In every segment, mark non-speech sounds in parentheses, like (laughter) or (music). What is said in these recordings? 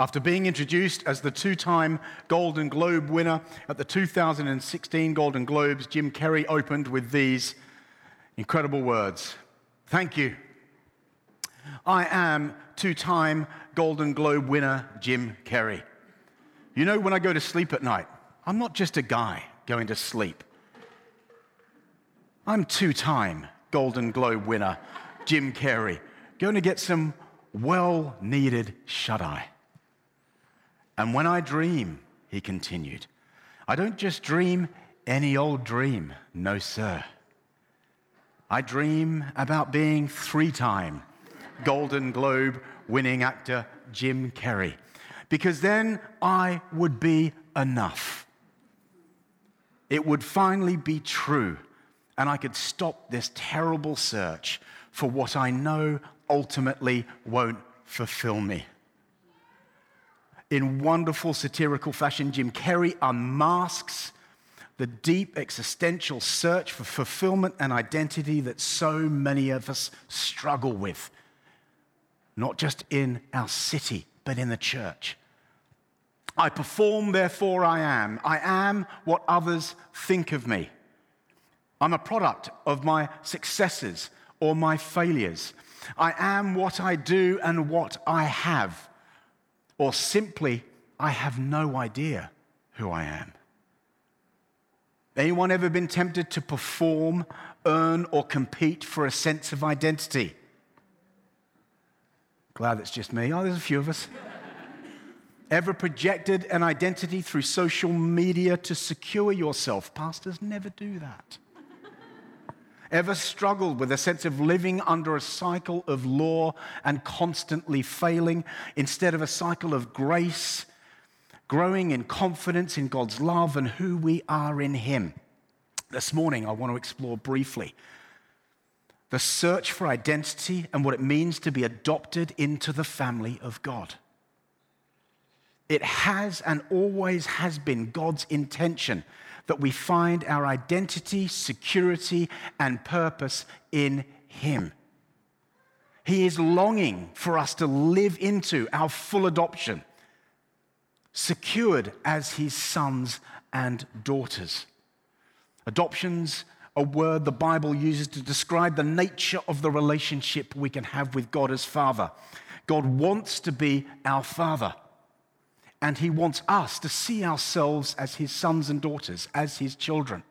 After being introduced as the two time Golden Globe winner at the 2016 Golden Globes, Jim Carrey opened with these incredible words Thank you. I am two time Golden Globe winner Jim Carrey. You know, when I go to sleep at night, I'm not just a guy going to sleep. I'm two time Golden Globe winner Jim Carrey, going to get some well needed shut eye. And when I dream, he continued, I don't just dream any old dream, no, sir. I dream about being three time Golden Globe winning actor Jim Carrey, because then I would be enough. It would finally be true, and I could stop this terrible search for what I know ultimately won't fulfill me in wonderful satirical fashion, Jim Carrey unmasks the deep existential search for fulfillment and identity that so many of us struggle with, not just in our city, but in the church. I perform, therefore I am. I am what others think of me. I'm a product of my successes or my failures. I am what I do and what I have or simply, I have no idea who I am. Anyone ever been tempted to perform, earn, or compete for a sense of identity? Glad it's just me. Oh, there's a few of us. (laughs) ever projected an identity through social media to secure yourself? Pastors never do that ever struggled with a sense of living under a cycle of law and constantly failing instead of a cycle of grace, growing in confidence in God's love and who we are in Him? This morning, I want to explore briefly the search for identity and what it means to be adopted into the family of God. It has and always has been God's intention that we find our identity, security, and purpose in Him. He is longing for us to live into our full adoption, secured as His sons and daughters. Adoption's a word the Bible uses to describe the nature of the relationship we can have with God as Father. God wants to be our Father. And he wants us to see ourselves as his sons and daughters, as his children.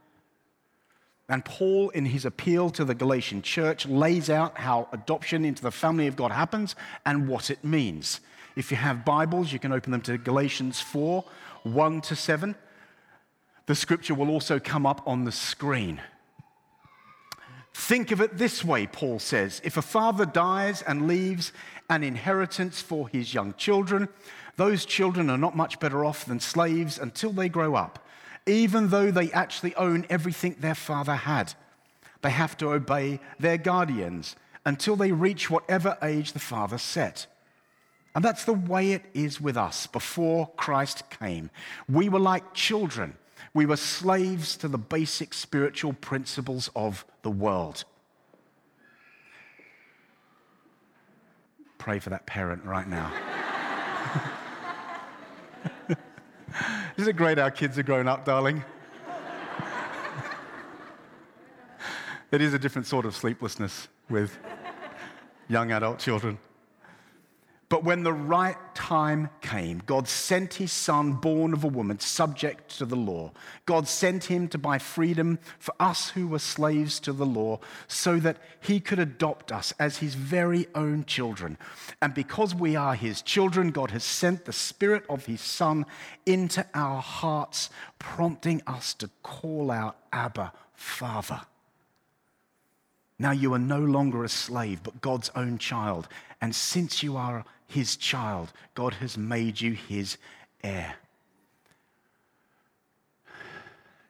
And Paul, in his appeal to the Galatian church, lays out how adoption into the family of God happens and what it means. If you have Bibles, you can open them to Galatians 4 1 to 7. The scripture will also come up on the screen. Think of it this way, Paul says. If a father dies and leaves an inheritance for his young children, those children are not much better off than slaves until they grow up, even though they actually own everything their father had. They have to obey their guardians until they reach whatever age the father set. And that's the way it is with us before Christ came. We were like children, we were slaves to the basic spiritual principles of the world. Pray for that parent right now. Isn't it great our kids are grown up, darling? it is a different sort of sleeplessness with young adult children. But when the right time came, God sent his son, born of a woman, subject to the law. God sent him to buy freedom for us who were slaves to the law, so that he could adopt us as his very own children. And because we are his children, God has sent the spirit of his son into our hearts, prompting us to call out, Abba, Father. Now you are no longer a slave, but God's own child. And since you are his child. God has made you his heir.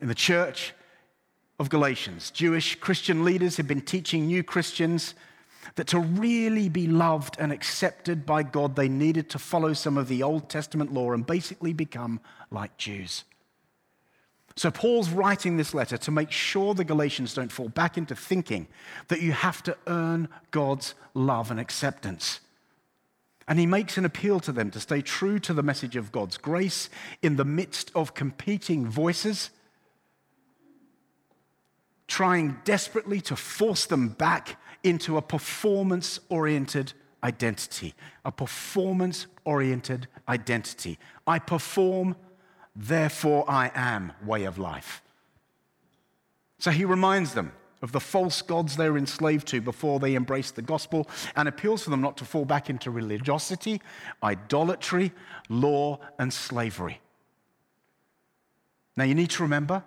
In the church of Galatians, Jewish Christian leaders have been teaching new Christians that to really be loved and accepted by God, they needed to follow some of the Old Testament law and basically become like Jews. So, Paul's writing this letter to make sure the Galatians don't fall back into thinking that you have to earn God's love and acceptance. And he makes an appeal to them to stay true to the message of God's grace in the midst of competing voices, trying desperately to force them back into a performance oriented identity. A performance oriented identity. I perform, therefore I am way of life. So he reminds them of the false gods they were enslaved to before they embraced the gospel and appeals for them not to fall back into religiosity, idolatry, law, and slavery. Now, you need to remember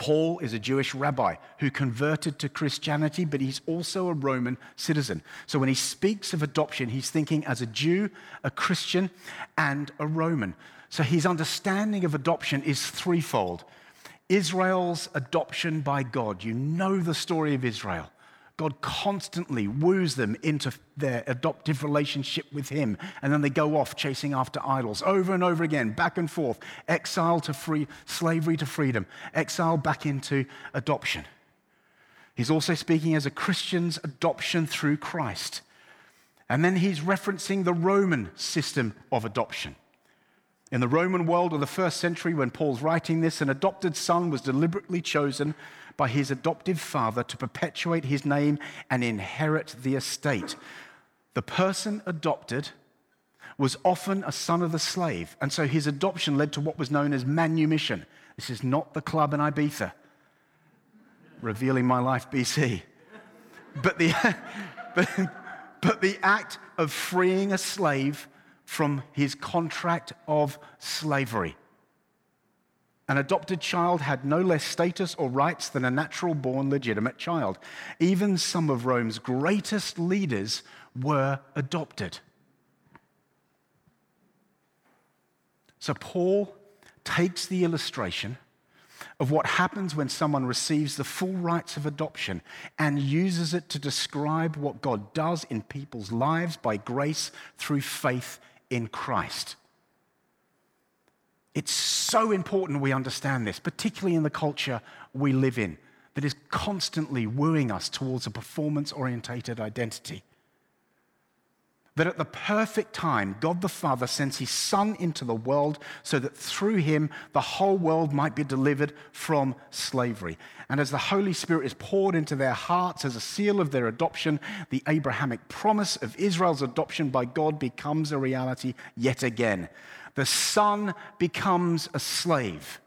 Paul is a Jewish rabbi who converted to Christianity, but he's also a Roman citizen. So when he speaks of adoption, he's thinking as a Jew, a Christian, and a Roman. So his understanding of adoption is threefold Israel's adoption by God. You know the story of Israel. God constantly woos them into their adoptive relationship with Him, and then they go off chasing after idols over and over again, back and forth, exile to free, slavery to freedom, exile back into adoption. He's also speaking as a Christian's adoption through Christ. And then he's referencing the Roman system of adoption. In the Roman world of the first century, when Paul's writing this, an adopted son was deliberately chosen by his adoptive father to perpetuate his name and inherit the estate. The person adopted was often a son of the slave, and so his adoption led to what was known as manumission. This is not the club in Ibiza, revealing my life BC. But the, (laughs) but, but the act of freeing a slave from his contract of slavery. An adopted child had no less status or rights than a natural born legitimate child. Even some of Rome's greatest leaders were adopted. So Paul takes the illustration of what happens when someone receives the full rights of adoption and uses it to describe what God does in people's lives by grace through faith in Christ. It's so important we understand this, particularly in the culture we live in, that is constantly wooing us towards a performance orientated identity. That at the perfect time, God the Father sends his Son into the world so that through him the whole world might be delivered from slavery. And as the Holy Spirit is poured into their hearts as a seal of their adoption, the Abrahamic promise of Israel's adoption by God becomes a reality yet again. The Son becomes a slave,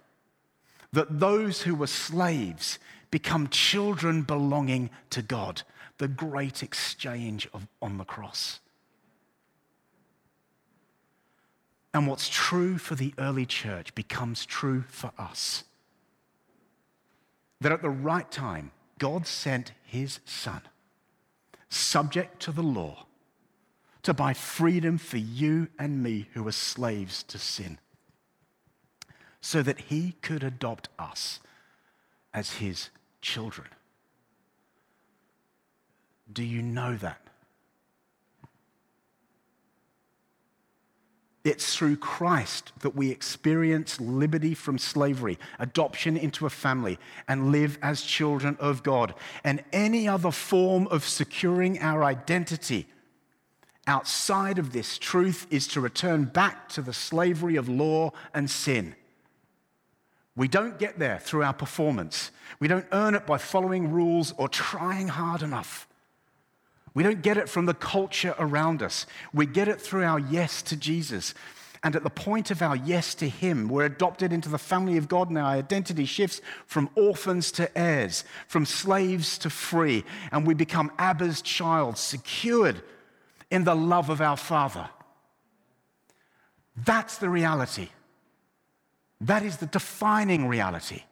that those who were slaves become children belonging to God. The great exchange of, on the cross. And what's true for the early church becomes true for us that at the right time, God sent his son, subject to the law, to buy freedom for you and me who were slaves to sin, so that he could adopt us as his children. Do you know that? It's through Christ that we experience liberty from slavery, adoption into a family, and live as children of God. And any other form of securing our identity outside of this truth is to return back to the slavery of law and sin. We don't get there through our performance. We don't earn it by following rules or trying hard enough. We don't get it from the culture around us. We get it through our yes to Jesus. And at the point of our yes to Him, we're adopted into the family of God, and our identity shifts from orphans to heirs, from slaves to free, and we become Abba's child, secured in the love of our Father. That's the reality. That is the defining reality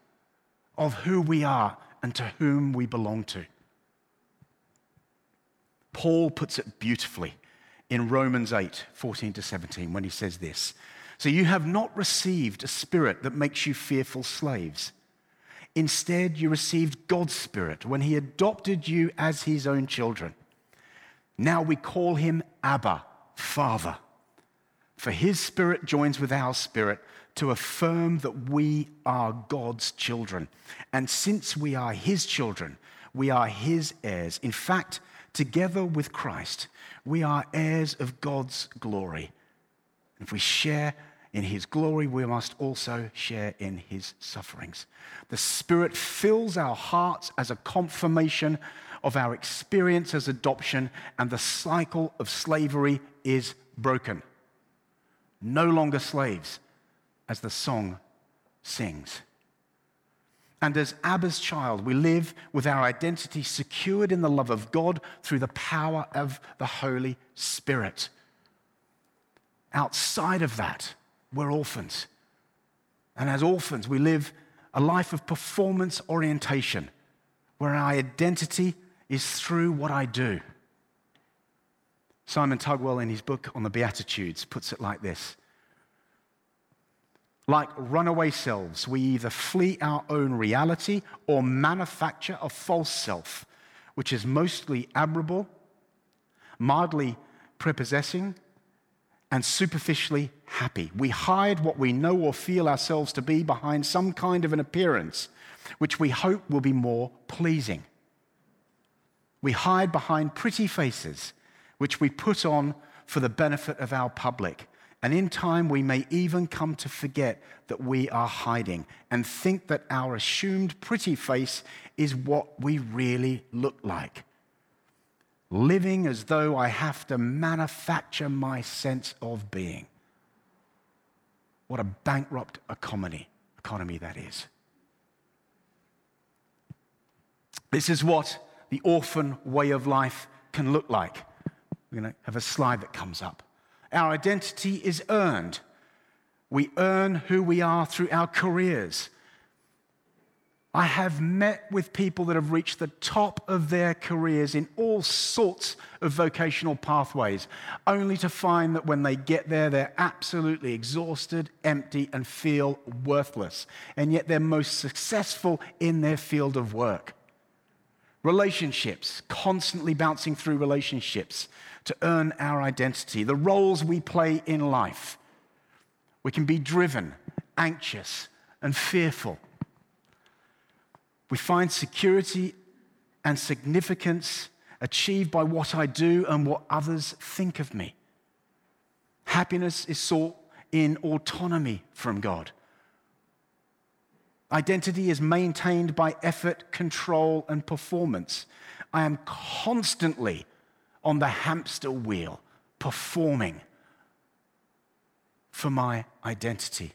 of who we are and to whom we belong to. Paul puts it beautifully in Romans 8 14 to 17 when he says this. So you have not received a spirit that makes you fearful slaves. Instead, you received God's spirit when he adopted you as his own children. Now we call him Abba, Father. For his spirit joins with our spirit to affirm that we are God's children. And since we are his children, we are his heirs. In fact, together with Christ, we are heirs of God's glory. If we share in his glory, we must also share in his sufferings. The Spirit fills our hearts as a confirmation of our experience as adoption, and the cycle of slavery is broken. No longer slaves, as the song sings. And as Abba's child, we live with our identity secured in the love of God through the power of the Holy Spirit. Outside of that, we're orphans. And as orphans, we live a life of performance orientation where our identity is through what I do. Simon Tugwell, in his book on the Beatitudes, puts it like this like runaway selves, we either flee our own reality or manufacture a false self, which is mostly admirable, mildly prepossessing, and superficially happy. We hide what we know or feel ourselves to be behind some kind of an appearance, which we hope will be more pleasing. We hide behind pretty faces, which we put on for the benefit of our public. And in time, we may even come to forget that we are hiding and think that our assumed pretty face is what we really look like. Living as though I have to manufacture my sense of being. What a bankrupt economy, economy that is. This is what the orphan way of life can look like. We're going to have a slide that comes up. Our identity is earned. We earn who we are through our careers. I have met with people that have reached the top of their careers in all sorts of vocational pathways, only to find that when they get there, they're absolutely exhausted, empty, and feel worthless. And yet they're most successful in their field of work. Relationships, constantly bouncing through relationships to earn our identity, the roles we play in life. We can be driven, anxious, and fearful. We find security and significance achieved by what I do and what others think of me. Happiness is sought in autonomy from God. Identity is maintained by effort, control, and performance. I am constantly on the hamster wheel, performing for my identity.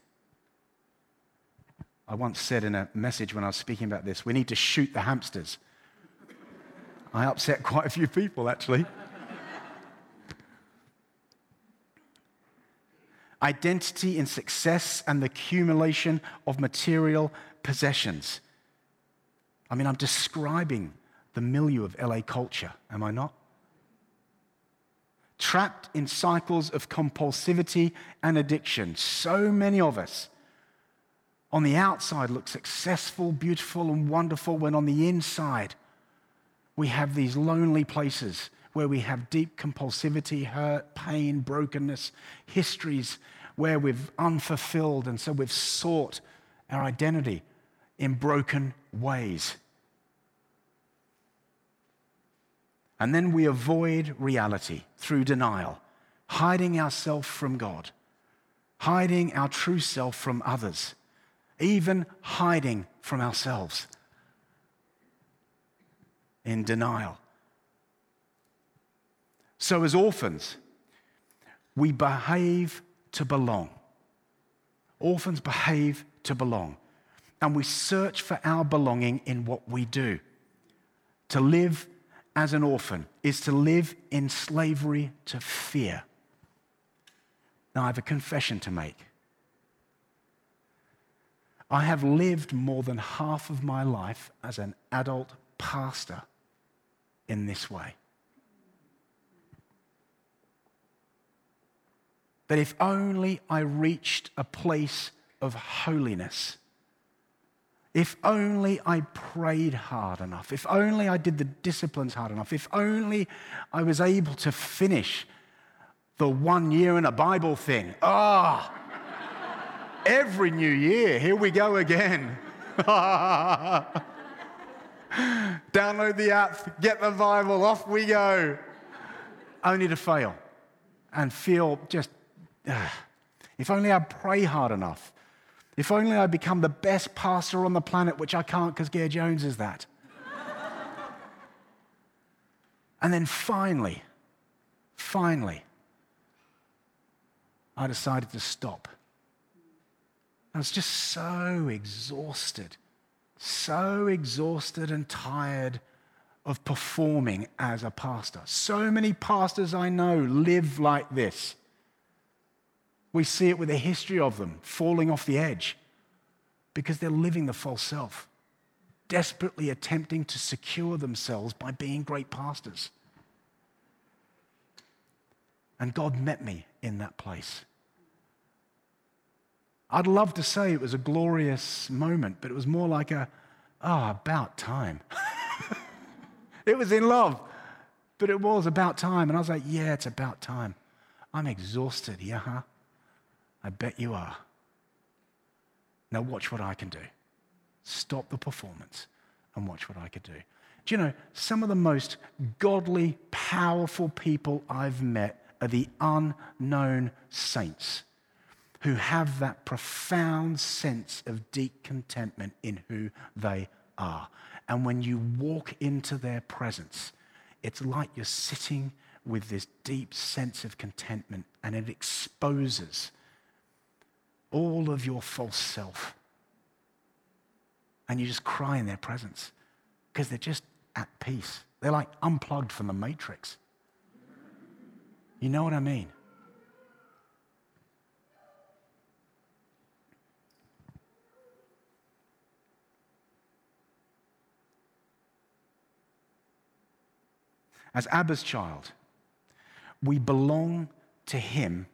I once said in a message when I was speaking about this we need to shoot the hamsters. I upset quite a few people, actually. Identity in success and the accumulation of material possessions. I mean, I'm describing the milieu of LA culture, am I not? Trapped in cycles of compulsivity and addiction. So many of us on the outside look successful, beautiful, and wonderful, when on the inside we have these lonely places where we have deep compulsivity, hurt, pain, brokenness, histories where we've unfulfilled, and so we've sought our identity in broken ways. And then we avoid reality through denial, hiding ourselves from God, hiding our true self from others, even hiding from ourselves in denial. So, as orphans, we behave to belong. Orphans behave to belong. And we search for our belonging in what we do. To live as an orphan is to live in slavery to fear. Now, I have a confession to make. I have lived more than half of my life as an adult pastor in this way. That if only I reached a place of holiness if only I prayed hard enough. If only I did the disciplines hard enough. If only I was able to finish the one year in a Bible thing. Ah, oh, every new year, here we go again. (laughs) Download the app, get the Bible, off we go. Only to fail and feel just, uh, if only I pray hard enough. If only I become the best pastor on the planet, which I can't because Gare Jones is that. (laughs) and then finally, finally, I decided to stop. I was just so exhausted, so exhausted and tired of performing as a pastor. So many pastors I know live like this. We see it with a history of them falling off the edge because they're living the false self, desperately attempting to secure themselves by being great pastors. And God met me in that place. I'd love to say it was a glorious moment, but it was more like a, ah, oh, about time. (laughs) it was in love, but it was about time. And I was like, yeah, it's about time. I'm exhausted. Yeah, huh? I bet you are. Now, watch what I can do. Stop the performance and watch what I can do. Do you know, some of the most godly, powerful people I've met are the unknown saints who have that profound sense of deep contentment in who they are. And when you walk into their presence, it's like you're sitting with this deep sense of contentment and it exposes all of your false self. And you just cry in their presence because they're just at peace. They're like unplugged from the matrix. You know what I mean? As Abba's child, we belong to Him,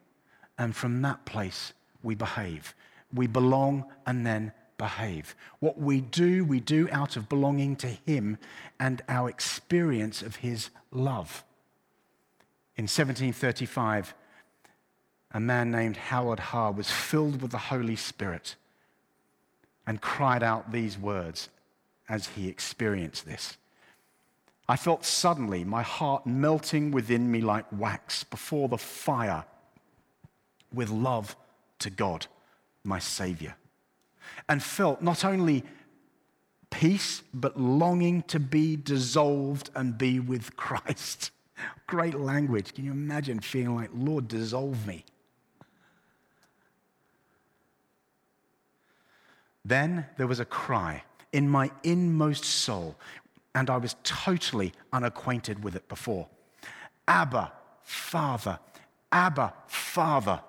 and from that place we behave. We belong and then behave. What we do, we do out of belonging to Him and our experience of His love. In 1735, a man named Howell Harris was filled with the Holy Spirit and cried out these words as he experienced this. I felt suddenly my heart melting within me like wax before the fire with love to God, my Savior, and felt not only peace, but longing to be dissolved and be with Christ. (laughs) Great language. Can you imagine feeling like, Lord, dissolve me? Then there was a cry in my inmost soul, and I was totally unacquainted with it before. Abba, Father, Abba, Father.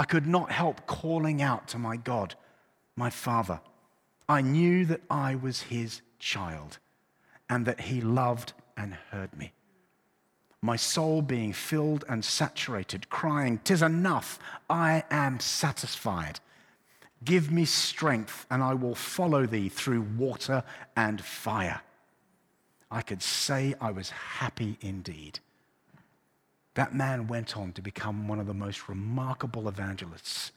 I could not help calling out to my God, my Father. I knew that I was his child and that he loved and heard me. My soul being filled and saturated, crying, Tis enough, I am satisfied. Give me strength, and I will follow thee through water and fire. I could say I was happy indeed. That man went on to become one of the most remarkable evangelists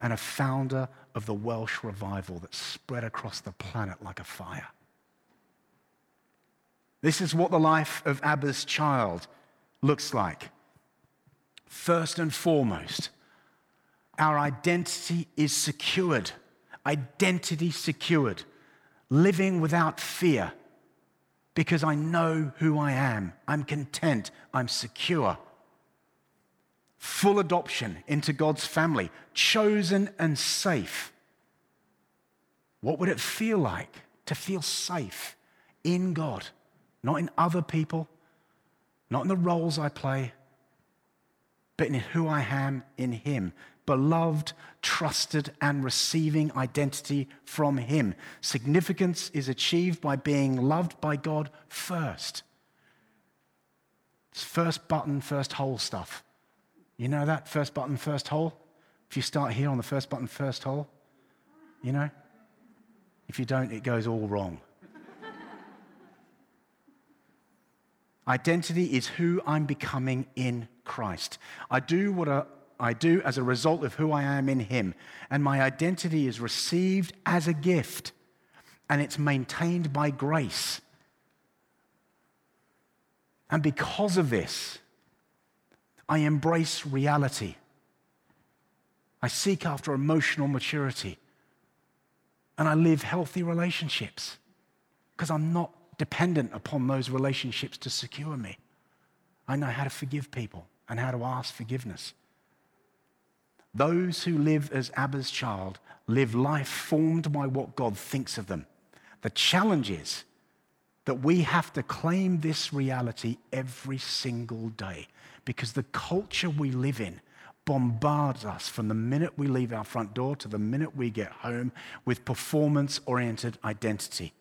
and a founder of the Welsh revival that spread across the planet like a fire. This is what the life of Abba's child looks like. First and foremost, our identity is secured. Identity secured. Living without fear because I know who I am. I'm content. I'm secure. Full adoption into God's family, chosen and safe. What would it feel like to feel safe in God, not in other people, not in the roles I play, but in who I am in Him? Beloved, trusted, and receiving identity from Him. Significance is achieved by being loved by God first. It's first button, first hole stuff. You know that? First button, first hole? If you start here on the first button, first hole, you know? If you don't, it goes all wrong. (laughs) Identity is who I'm becoming in Christ. I do what a, I do as a result of who I am in Him. And my identity is received as a gift. and it's maintained by grace. And because of this, I embrace reality. I seek after emotional maturity. And I live healthy relationships because I'm not dependent upon those relationships to secure me. I know how to forgive people and how to ask forgiveness. Those who live as Abba's child live life formed by what God thinks of them. The challenge is that we have to claim this reality every single day because the culture we live in bombards us from the minute we leave our front door to the minute we get home with performance oriented identity.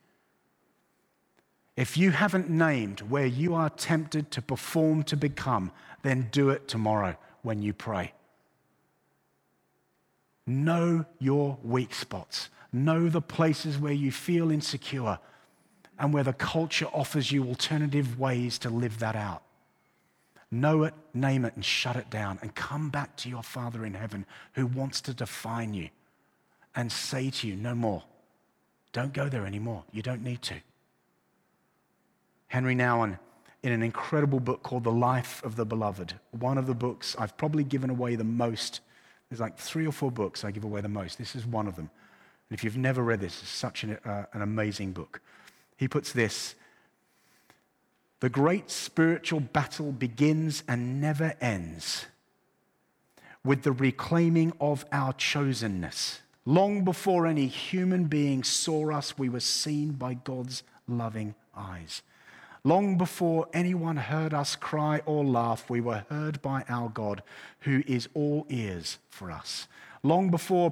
If you haven't named where you are tempted to perform to become, then do it tomorrow when you pray. Know your weak spots. Know the places where you feel insecure and where the culture offers you alternative ways to live that out. Know it, name it, and shut it down, and come back to your Father in heaven who wants to define you and say to you, No more. Don't go there anymore. You don't need to. Henri Nouwen, in an incredible book called The Life of the Beloved, one of the books I've probably given away the most. There's like three or four books I give away the most. This is one of them. And if you've never read this, it's such an, uh, an amazing book. He puts this The great spiritual battle begins and never ends with the reclaiming of our chosenness. Long before any human being saw us, we were seen by God's loving eyes. Long before anyone heard us cry or laugh, we were heard by our God, who is all ears for us. Long before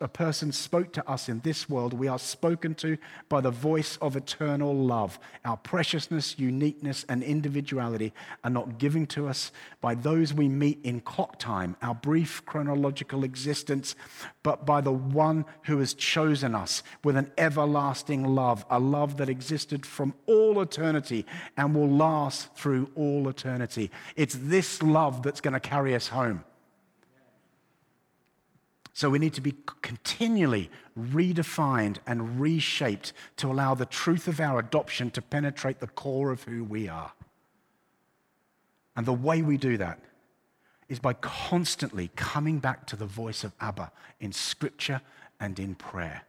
a person spoke to us in this world, we are spoken to by the voice of eternal love. Our preciousness, uniqueness, and individuality are not given to us by those we meet in clock time, our brief chronological existence, but by the one who has chosen us with an everlasting love, a love that existed from all eternity and will last through all eternity. It's this love that's going to carry us home. So we need to be continually redefined and reshaped to allow the truth of our adoption to penetrate the core of who we are. And the way we do that is by constantly coming back to the voice of Abba in scripture and in prayer.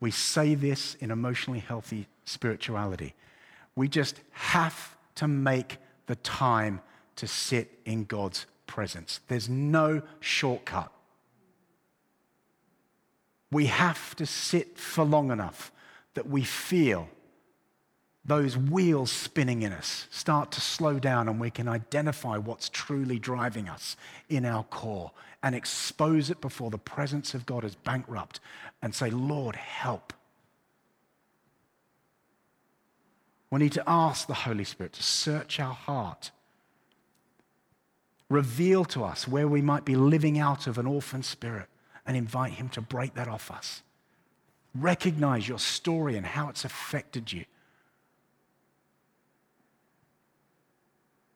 We say this in emotionally healthy spirituality. We just have to make the time to sit in God's presence. There's no shortcut. We have to sit for long enough that we feel those wheels spinning in us start to slow down and we can identify what's truly driving us in our core and expose it before the presence of God is bankrupt and say, Lord, help. We need to ask the Holy Spirit to search our heart, reveal to us where we might be living out of an orphan spirit and invite Him to break that off us. Recognize your story and how it's affected you.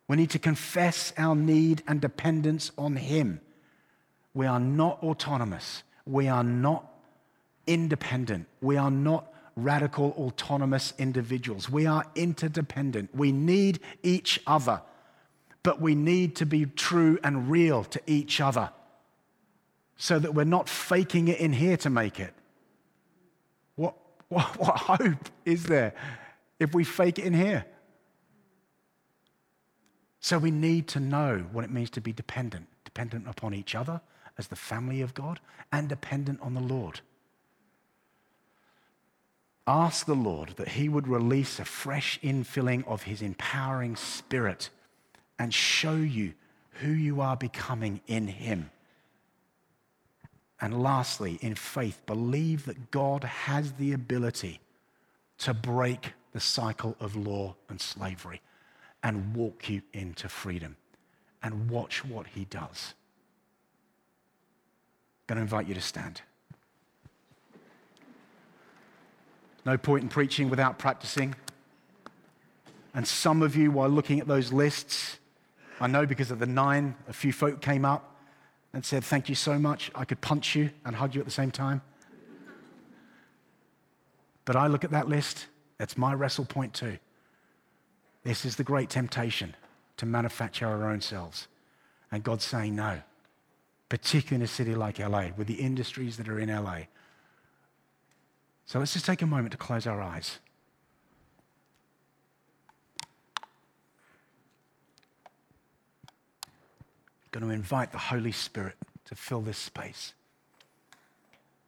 We need to confess our need and dependence on Him. We are not autonomous. We are not independent. We are not radical autonomous individuals. We are interdependent. We need each other, but we need to be true and real to each other so that we're not faking it in here to make it. What, what, (laughs) what hope is there if we fake it in here? So we need to know what it means to be dependent, dependent upon each other as the family of God and dependent on the Lord. Ask the Lord that He would release a fresh infilling of His empowering spirit and show you who you are becoming in Him. And lastly, in faith, believe that God has the ability to break the cycle of law and slavery and walk you into freedom. And watch what he does. I'm going to invite you to stand. No point in preaching without practicing. And some of you, while looking at those lists, I know because of the nine, a few folk came up and said, Thank you so much. I could punch you and hug you at the same time. But I look at that list, that's my wrestle point too. This is the great temptation to manufacture our own selves. And God's saying no, particularly in a city like LA, with the industries that are in LA. So let's just take a moment to close our eyes. Going to invite the Holy Spirit to fill this space,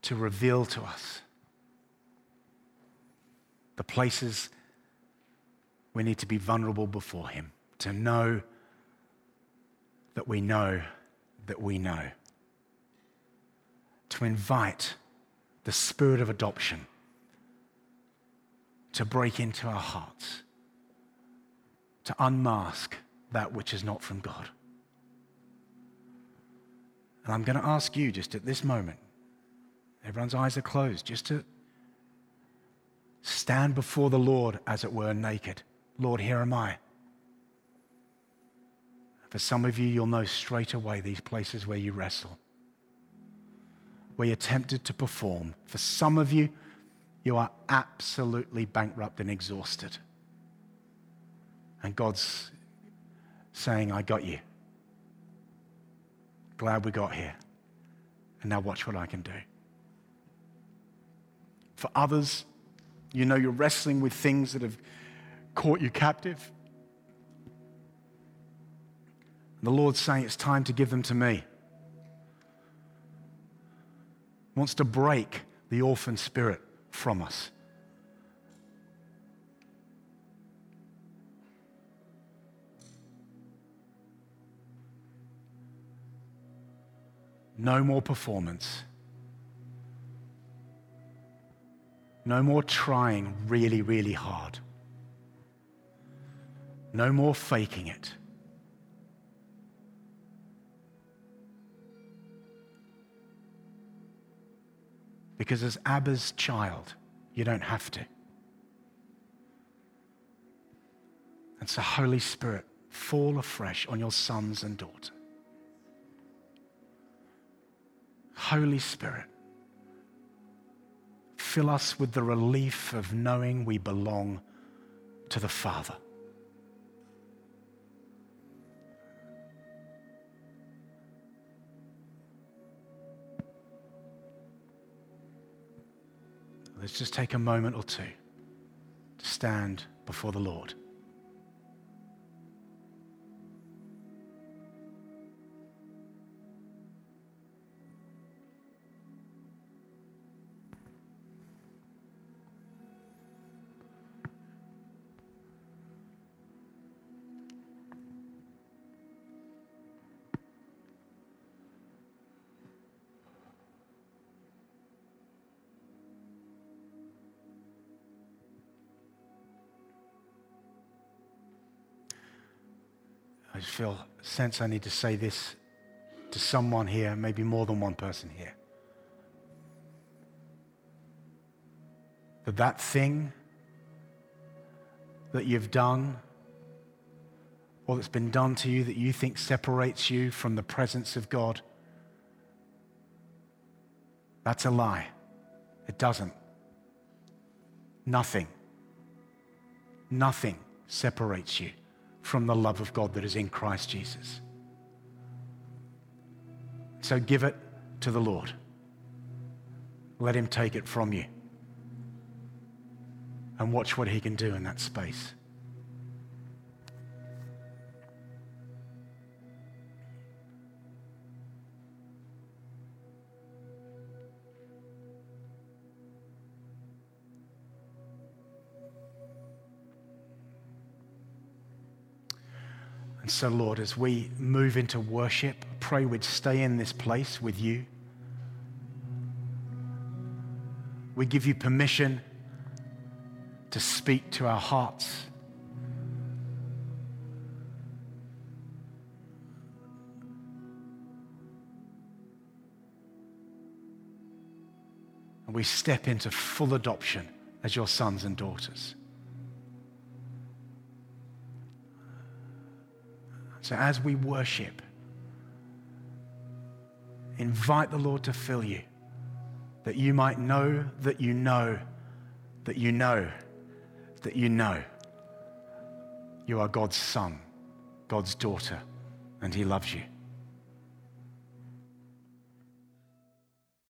to reveal to us the places we need to be vulnerable before Him, to know that we know that we know, to invite the spirit of adoption to break into our hearts, to unmask that which is not from God. And I'm going to ask you just at this moment, everyone's eyes are closed, just to stand before the Lord, as it were, naked. Lord, here am I. For some of you, you'll know straight away these places where you wrestle, where you're tempted to perform. For some of you, you are absolutely bankrupt and exhausted. And God's saying, I got you. Glad we got here. And now watch what I can do. For others, you know you're wrestling with things that have caught you captive. The Lord's saying it's time to give them to me. He wants to break the orphan spirit from us. No more performance. No more trying really, really hard. No more faking it. Because as Abba's child, you don't have to. And so, Holy Spirit, fall afresh on your sons and daughters. Holy Spirit, fill us with the relief of knowing we belong to the Father. Let's just take a moment or two to stand before the Lord. Just feel sense I need to say this to someone here, maybe more than one person here. That that thing that you've done or that's been done to you that you think separates you from the presence of God, that's a lie. It doesn't. Nothing. Nothing separates you from the love of God that is in Christ Jesus. So give it to the Lord. Let Him take it from you. And watch what He can do in that space. And so, Lord, as we move into worship, pray we'd stay in this place with you. We give you permission to speak to our hearts. And we step into full adoption as your sons and daughters. So as we worship, invite the Lord to fill you, that you might know that you know that you know, that you know you are God's son, God's daughter, and He loves you.